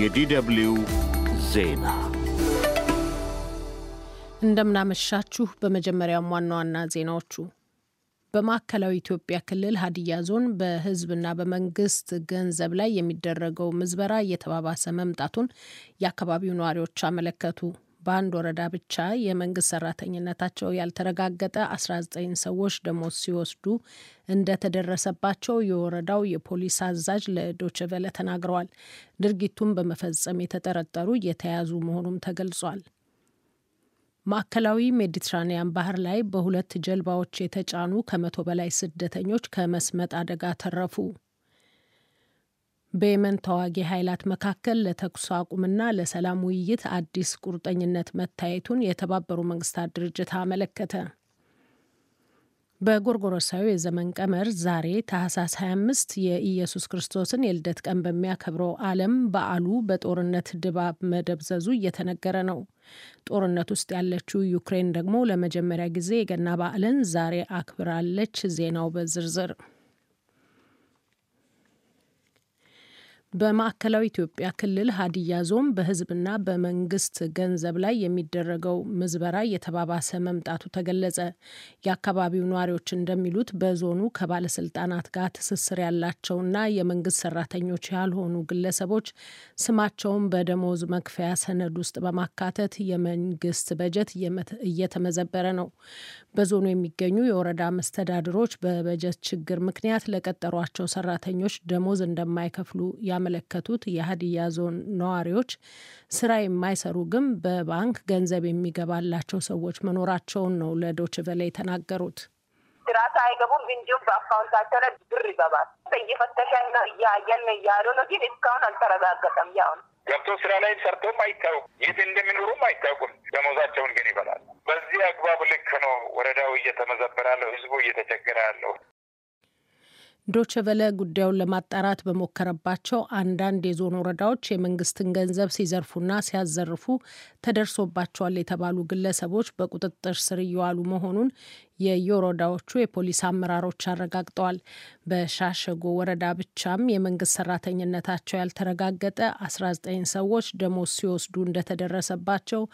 የዲደብልዩ ዜና እንደምናመሻችሁ። በመጀመሪያም ዋና ዋና ዜናዎቹ በማዕከላዊ ኢትዮጵያ ክልል ሀዲያ ዞን በሕዝብና በመንግስት ገንዘብ ላይ የሚደረገው ምዝበራ እየተባባሰ መምጣቱን የአካባቢው ነዋሪዎች አመለከቱ። በአንድ ወረዳ ብቻ የመንግስት ሰራተኝነታቸው ያልተረጋገጠ 19 ሰዎች ደሞዝ ሲወስዱ እንደተደረሰባቸው የወረዳው የፖሊስ አዛዥ ለዶችቨለ ተናግረዋል። ድርጊቱን በመፈጸም የተጠረጠሩ እየተያዙ መሆኑም ተገልጿል። ማዕከላዊ ሜዲትራኒያን ባህር ላይ በሁለት ጀልባዎች የተጫኑ ከመቶ በላይ ስደተኞች ከመስመጥ አደጋ ተረፉ። በየመን ተዋጊ ኃይላት መካከል ለተኩስ አቁምና ለሰላም ውይይት አዲስ ቁርጠኝነት መታየቱን የተባበሩ መንግስታት ድርጅት አመለከተ። በጎርጎሮሳዊ የዘመን ቀመር ዛሬ ታህሳስ 25 የኢየሱስ ክርስቶስን የልደት ቀን በሚያከብረው ዓለም በዓሉ በጦርነት ድባብ መደብዘዙ እየተነገረ ነው። ጦርነት ውስጥ ያለችው ዩክሬን ደግሞ ለመጀመሪያ ጊዜ የገና በዓልን ዛሬ አክብራለች። ዜናው በዝርዝር በማዕከላዊ ኢትዮጵያ ክልል ሀዲያ ዞን በሕዝብና በመንግስት ገንዘብ ላይ የሚደረገው ምዝበራ እየተባባሰ መምጣቱ ተገለጸ። የአካባቢው ነዋሪዎች እንደሚሉት በዞኑ ከባለስልጣናት ጋር ትስስር ያላቸውና የመንግስት ሰራተኞች ያልሆኑ ግለሰቦች ስማቸውን በደሞዝ መክፈያ ሰነድ ውስጥ በማካተት የመንግስት በጀት እየተመዘበረ ነው። በዞኑ የሚገኙ የወረዳ መስተዳድሮች በበጀት ችግር ምክንያት ለቀጠሯቸው ሰራተኞች ደሞዝ እንደማይከፍሉ ያመለከቱት የሀዲያ ዞን ነዋሪዎች ስራ የማይሰሩ ግን በባንክ ገንዘብ የሚገባላቸው ሰዎች መኖራቸውን ነው ለዶችቨለ የተናገሩት። ስራ ሳይገቡም እንዲሁም በአካውንታቸው ላይ ብር ይገባል። እየፈተሸን ነው እያየን እያሉ ነው፣ ግን እስካሁን አልተረጋገጠም። ያው ነው ገብቶ ስራ ላይ ሰርቶም አይታወቁም፣ የት እንደሚኖሩም አይታወቁም። ደሞዛቸውን ግን ይበላል። በዚህ አግባብ ልክ ነው ወረዳው እየተመዘበረ ያለው፣ ህዝቡ እየተቸገረ ያለው። ዶችቨለ ጉዳዩን ለማጣራት በሞከረባቸው አንዳንድ የዞን ወረዳዎች የመንግስትን ገንዘብ ሲዘርፉና ሲያዘርፉ ተደርሶባቸዋል የተባሉ ግለሰቦች በቁጥጥር ስር እየዋሉ መሆኑን የየወረዳዎቹ የፖሊስ አመራሮች አረጋግጠዋል። በሻሸጎ ወረዳ ብቻም የመንግስት ሰራተኝነታቸው ያልተረጋገጠ 19 ሰዎች ደሞዝ ሲወስዱ እንደተደረሰባቸው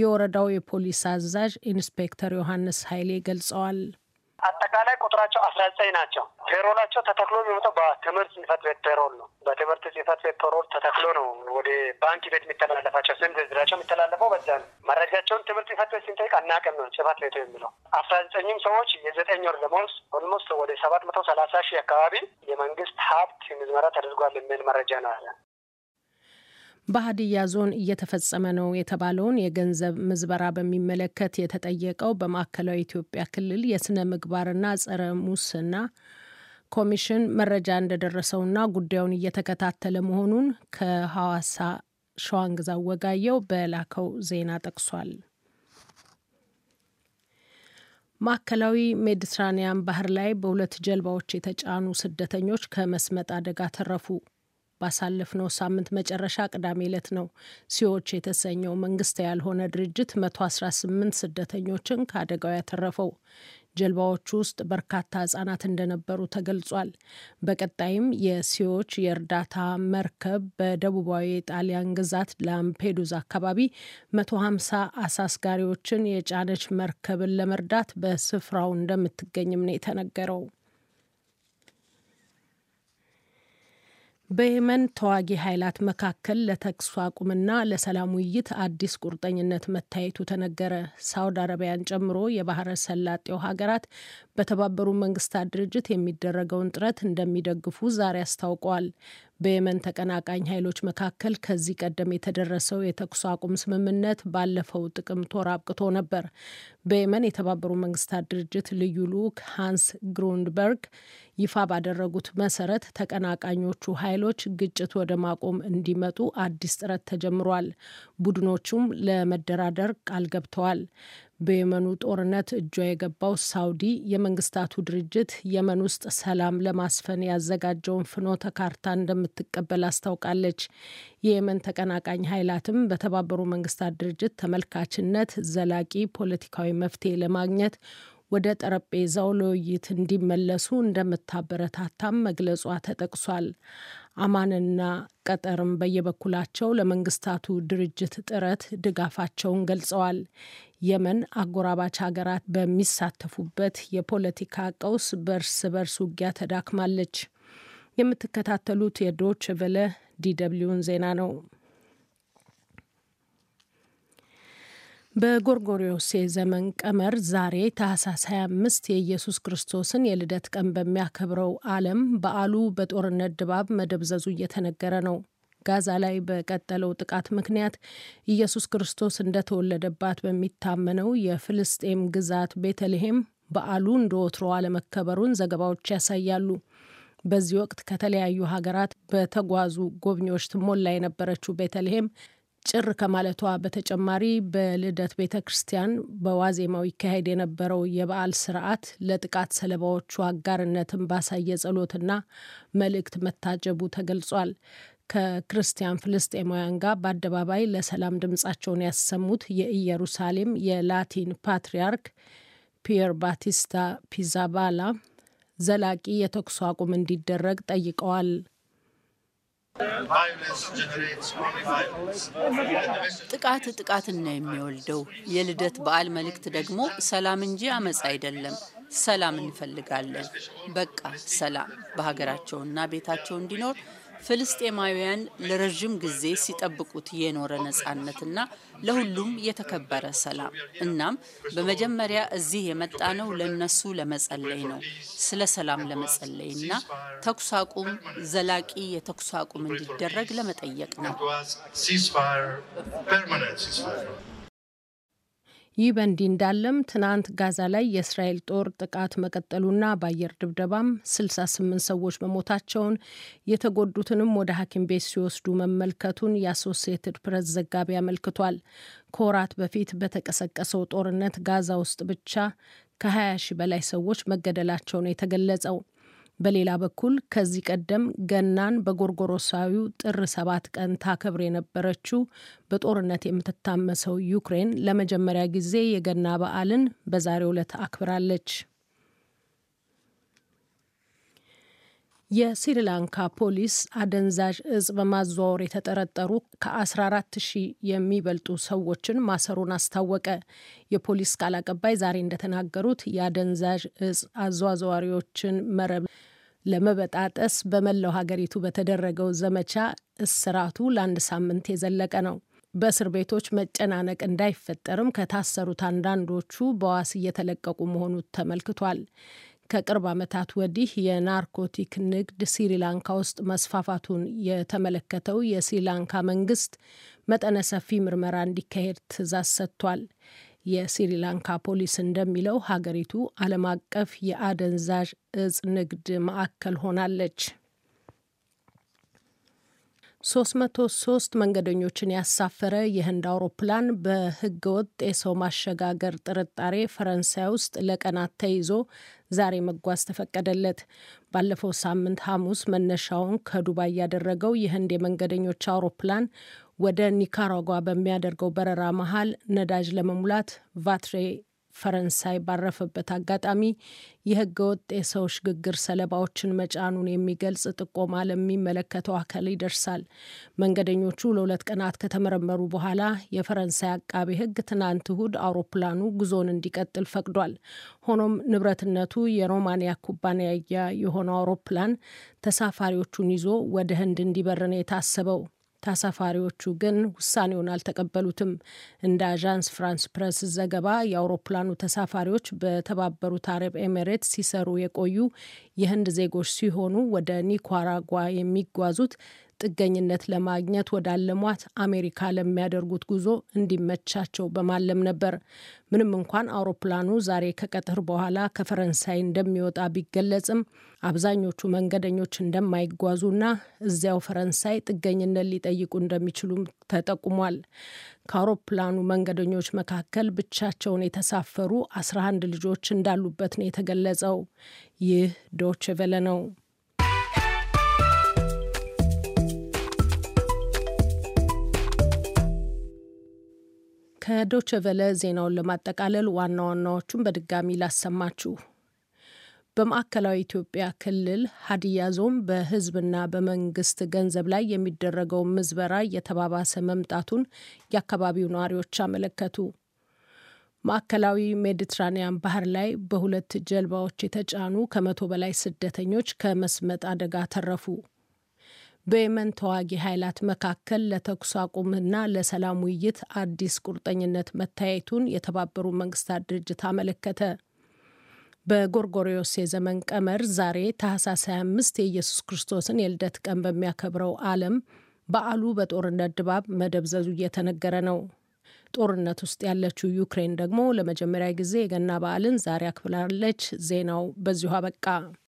የወረዳው የፖሊስ አዛዥ ኢንስፔክተር ዮሐንስ ኃይሌ ገልጸዋል። አጠቃላይ ቁጥራቸው አስራ ዘጠኝ ናቸው። payroll ኣቸው ተተክሎ የሚመጣው በትምህርት ጽህፈት ቤት payroll ነው። በትምህርት ጽህፈት ቤት payroll ተተክሎ ነው ወደ ባንክ ቤት የሚተላለፋቸው። ስም ዝርዝራቸው የሚተላለፈው በዛ ነው። መረጃቸውን ትምህርት ጽህፈት ቤት ስንጠይቅ አናውቅም ነው ጽህፈት ቤቱ የሚለው። አስራ ዘጠኝም ሰዎች የዘጠኝ ወር ደመወዝ almost ወደ ሰባት መቶ ሰላሳ ሺህ አካባቢ የመንግስት ሀብት ምዝበራ ተደርጓል የሚል መረጃ ነው ያለ። በሀዲያ ዞን እየተፈጸመ ነው የተባለውን የገንዘብ ምዝበራ በሚመለከት የተጠየቀው በማዕከላዊ ኢትዮጵያ ክልል የስነ ምግባርና ጸረ ሙስና ኮሚሽን መረጃ እንደደረሰውና ጉዳዩን እየተከታተለ መሆኑን ከሐዋሳ ሸዋንግዛ ወጋየው በላከው ዜና ጠቅሷል። ማዕከላዊ ሜዲትራኒያን ባህር ላይ በሁለት ጀልባዎች የተጫኑ ስደተኞች ከመስመጥ አደጋ ተረፉ። ባሳለፍነው ሳምንት መጨረሻ ቅዳሜ ዕለት ነው ሲዎች የተሰኘው መንግስት ያልሆነ ድርጅት 118 ስደተኞችን ከአደጋው ያተረፈው። ጀልባዎቹ ውስጥ በርካታ ህጻናት እንደነበሩ ተገልጿል። በቀጣይም የሲዎች የእርዳታ መርከብ በደቡባዊ የጣሊያን ግዛት ላምፔዱዛ አካባቢ 150 አሳስጋሪዎችን የጫነች መርከብን ለመርዳት በስፍራው እንደምትገኝም ነው የተነገረው። በየመን ተዋጊ ኃይላት መካከል ለተኩስ አቁምና ለሰላም ውይይት አዲስ ቁርጠኝነት መታየቱ ተነገረ። ሳውዲ አረቢያን ጨምሮ የባህረ ሰላጤው ሀገራት በተባበሩ መንግስታት ድርጅት የሚደረገውን ጥረት እንደሚደግፉ ዛሬ አስታውቀዋል። በየመን ተቀናቃኝ ኃይሎች መካከል ከዚህ ቀደም የተደረሰው የተኩስ አቁም ስምምነት ባለፈው ጥቅምት ወር አብቅቶ ነበር። በየመን የተባበሩ መንግስታት ድርጅት ልዩ ልዑክ ሃንስ ግሩንድበርግ ይፋ ባደረጉት መሰረት ተቀናቃኞቹ ኃይሎች ግጭት ወደ ማቆም እንዲመጡ አዲስ ጥረት ተጀምሯል። ቡድኖቹም ለመደራደር ቃል ገብተዋል። በየመኑ ጦርነት እጇ የገባው ሳውዲ የመንግስታቱ ድርጅት የመን ውስጥ ሰላም ለማስፈን ያዘጋጀውን ፍኖተ ካርታ እንደምትቀበል አስታውቃለች። የየመን ተቀናቃኝ ኃይላትም በተባበሩ መንግስታት ድርጅት ተመልካችነት ዘላቂ ፖለቲካዊ መፍትሄ ለማግኘት ወደ ጠረጴዛው ለውይይት እንዲመለሱ እንደምታበረታታም መግለጿ ተጠቅሷል። አማንና ቀጠርም በየበኩላቸው ለመንግስታቱ ድርጅት ጥረት ድጋፋቸውን ገልጸዋል። የመን አጎራባች ሀገራት በሚሳተፉበት የፖለቲካ ቀውስ በእርስ በርስ ውጊያ ተዳክማለች። የምትከታተሉት የዶቼ ቬለ ዲደብሊውን ዜና ነው። በጎርጎሪዮስ የዘመን ቀመር ዛሬ ታህሳስ 25 የኢየሱስ ክርስቶስን የልደት ቀን በሚያከብረው ዓለም በዓሉ በጦርነት ድባብ መደብዘዙ እየተነገረ ነው። ጋዛ ላይ በቀጠለው ጥቃት ምክንያት ኢየሱስ ክርስቶስ እንደተወለደባት በሚታመነው የፍልስጤም ግዛት ቤተልሔም በዓሉ እንደ ወትሮ አለመከበሩን ዘገባዎች ያሳያሉ። በዚህ ወቅት ከተለያዩ ሀገራት በተጓዙ ጎብኚዎች ትሞላ የነበረችው ቤተልሔም ጭር ከማለቷ በተጨማሪ በልደት ቤተ ክርስቲያን በዋዜማው ይካሄድ የነበረው የበዓል ስርዓት ለጥቃት ሰለባዎቹ አጋርነትን ባሳየ ጸሎትና መልእክት መታጀቡ ተገልጿል። ከክርስቲያን ፍልስጤማውያን ጋር በአደባባይ ለሰላም ድምጻቸውን ያሰሙት የኢየሩሳሌም የላቲን ፓትርያርክ ፒየር ባቲስታ ፒዛባላ ዘላቂ የተኩስ አቁም እንዲደረግ ጠይቀዋል። ጥቃት ጥቃትን ነው የሚወልደው። የልደት በዓል መልእክት ደግሞ ሰላም እንጂ አመፅ አይደለም። ሰላም እንፈልጋለን። በቃ ሰላም በሀገራቸውና ቤታቸው እንዲኖር ፍልስጤማውያን ለረዥም ጊዜ ሲጠብቁት የኖረ ነጻነትና ለሁሉም የተከበረ ሰላም። እናም በመጀመሪያ እዚህ የመጣ ነው ለነሱ ለመጸለይ ነው፣ ስለ ሰላም ለመጸለይ እና ተኩስ አቁም፣ ዘላቂ የተኩስ አቁም እንዲደረግ ለመጠየቅ ነው። ይህ በእንዲህ እንዳለም ትናንት ጋዛ ላይ የእስራኤል ጦር ጥቃት መቀጠሉና በአየር ድብደባም 68 ሰዎች መሞታቸውን የተጎዱትንም ወደ ሐኪም ቤት ሲወስዱ መመልከቱን የአሶሲየትድ ፕሬስ ዘጋቢ አመልክቷል። ከወራት በፊት በተቀሰቀሰው ጦርነት ጋዛ ውስጥ ብቻ ከ20 ሺህ በላይ ሰዎች መገደላቸው ነው የተገለጸው። በሌላ በኩል ከዚህ ቀደም ገናን በጎርጎሮሳዊው ጥር ሰባት ቀን ታከብር የነበረችው በጦርነት የምትታመሰው ዩክሬን ለመጀመሪያ ጊዜ የገና በዓልን በዛሬው ዕለት አክብራለች። የስሪላንካ ፖሊስ አደንዛዥ እጽ በማዘዋወር የተጠረጠሩ ከ14 ሺህ የሚበልጡ ሰዎችን ማሰሩን አስታወቀ። የፖሊስ ቃል አቀባይ ዛሬ እንደተናገሩት የአደንዛዥ እጽ አዘዋዋሪዎችን መረብ ለመበጣጠስ በመላው ሀገሪቱ በተደረገው ዘመቻ እስራቱ ለአንድ ሳምንት የዘለቀ ነው። በእስር ቤቶች መጨናነቅ እንዳይፈጠርም ከታሰሩት አንዳንዶቹ በዋስ እየተለቀቁ መሆኑ ተመልክቷል። ከቅርብ ዓመታት ወዲህ የናርኮቲክ ንግድ ስሪላንካ ውስጥ መስፋፋቱን የተመለከተው የስሪላንካ መንግስት መጠነ ሰፊ ምርመራ እንዲካሄድ ትዕዛዝ ሰጥቷል። የስሪላንካ ፖሊስ እንደሚለው ሀገሪቱ ዓለም አቀፍ የአደንዛዥ እጽ ንግድ ማዕከል ሆናለች። 303 መንገደኞችን ያሳፈረ የህንድ አውሮፕላን በህገወጥ የሰው ማሸጋገር ጥርጣሬ ፈረንሳይ ውስጥ ለቀናት ተይዞ ዛሬ መጓዝ ተፈቀደለት። ባለፈው ሳምንት ሐሙስ መነሻውን ከዱባይ ያደረገው የህንድ የመንገደኞች አውሮፕላን ወደ ኒካራጓ በሚያደርገው በረራ መሀል ነዳጅ ለመሙላት ቫትሬ ፈረንሳይ ባረፈበት አጋጣሚ የህገ ወጥ የሰው ሽግግር ሰለባዎችን መጫኑን የሚገልጽ ጥቆማ ለሚመለከተው አካል ይደርሳል። መንገደኞቹ ለሁለት ቀናት ከተመረመሩ በኋላ የፈረንሳይ አቃቤ ህግ ትናንት እሁድ አውሮፕላኑ ጉዞን እንዲቀጥል ፈቅዷል። ሆኖም ንብረትነቱ የሮማንያ ኩባንያ የሆነው አውሮፕላን ተሳፋሪዎቹን ይዞ ወደ ህንድ እንዲበር ነው የታሰበው። ተሳፋሪዎቹ ግን ውሳኔውን አልተቀበሉትም። እንደ አዣንስ ፍራንስ ፕረስ ዘገባ የአውሮፕላኑ ተሳፋሪዎች በተባበሩት አረብ ኤሜሬትስ ሲሰሩ የቆዩ የህንድ ዜጎች ሲሆኑ ወደ ኒካራጓ የሚጓዙት ጥገኝነት ለማግኘት ወዳለሟት አሜሪካ ለሚያደርጉት ጉዞ እንዲመቻቸው በማለም ነበር። ምንም እንኳን አውሮፕላኑ ዛሬ ከቀትር በኋላ ከፈረንሳይ እንደሚወጣ ቢገለጽም አብዛኞቹ መንገደኞች እንደማይጓዙና እዚያው ፈረንሳይ ጥገኝነት ሊጠይቁ እንደሚችሉም ተጠቁሟል። ከአውሮፕላኑ መንገደኞች መካከል ብቻቸውን የተሳፈሩ 11 ልጆች እንዳሉበት ነው የተገለጸው። ይህ ዶች ቬለ ነው። ከዶቸ ቨለ ዜናውን ለማጠቃለል ዋና ዋናዎቹን በድጋሚ ላሰማችሁ። በማዕከላዊ ኢትዮጵያ ክልል ሀዲያ ዞን በሕዝብና በመንግስት ገንዘብ ላይ የሚደረገውን ምዝበራ እየተባባሰ መምጣቱን የአካባቢው ነዋሪዎች አመለከቱ። ማዕከላዊ ሜዲትራኒያን ባህር ላይ በሁለት ጀልባዎች የተጫኑ ከመቶ በላይ ስደተኞች ከመስመጥ አደጋ ተረፉ። በየመን ተዋጊ ኃይላት መካከል ለተኩስ አቁምና ለሰላም ውይይት አዲስ ቁርጠኝነት መታየቱን የተባበሩ መንግስታት ድርጅት አመለከተ። በጎርጎሪዮስ የዘመን ቀመር ዛሬ ታህሳስ 25 የኢየሱስ ክርስቶስን የልደት ቀን በሚያከብረው ዓለም በዓሉ በጦርነት ድባብ መደብዘዙ እየተነገረ ነው። ጦርነት ውስጥ ያለችው ዩክሬን ደግሞ ለመጀመሪያ ጊዜ የገና በዓልን ዛሬ አክብላለች። ዜናው በዚሁ አበቃ።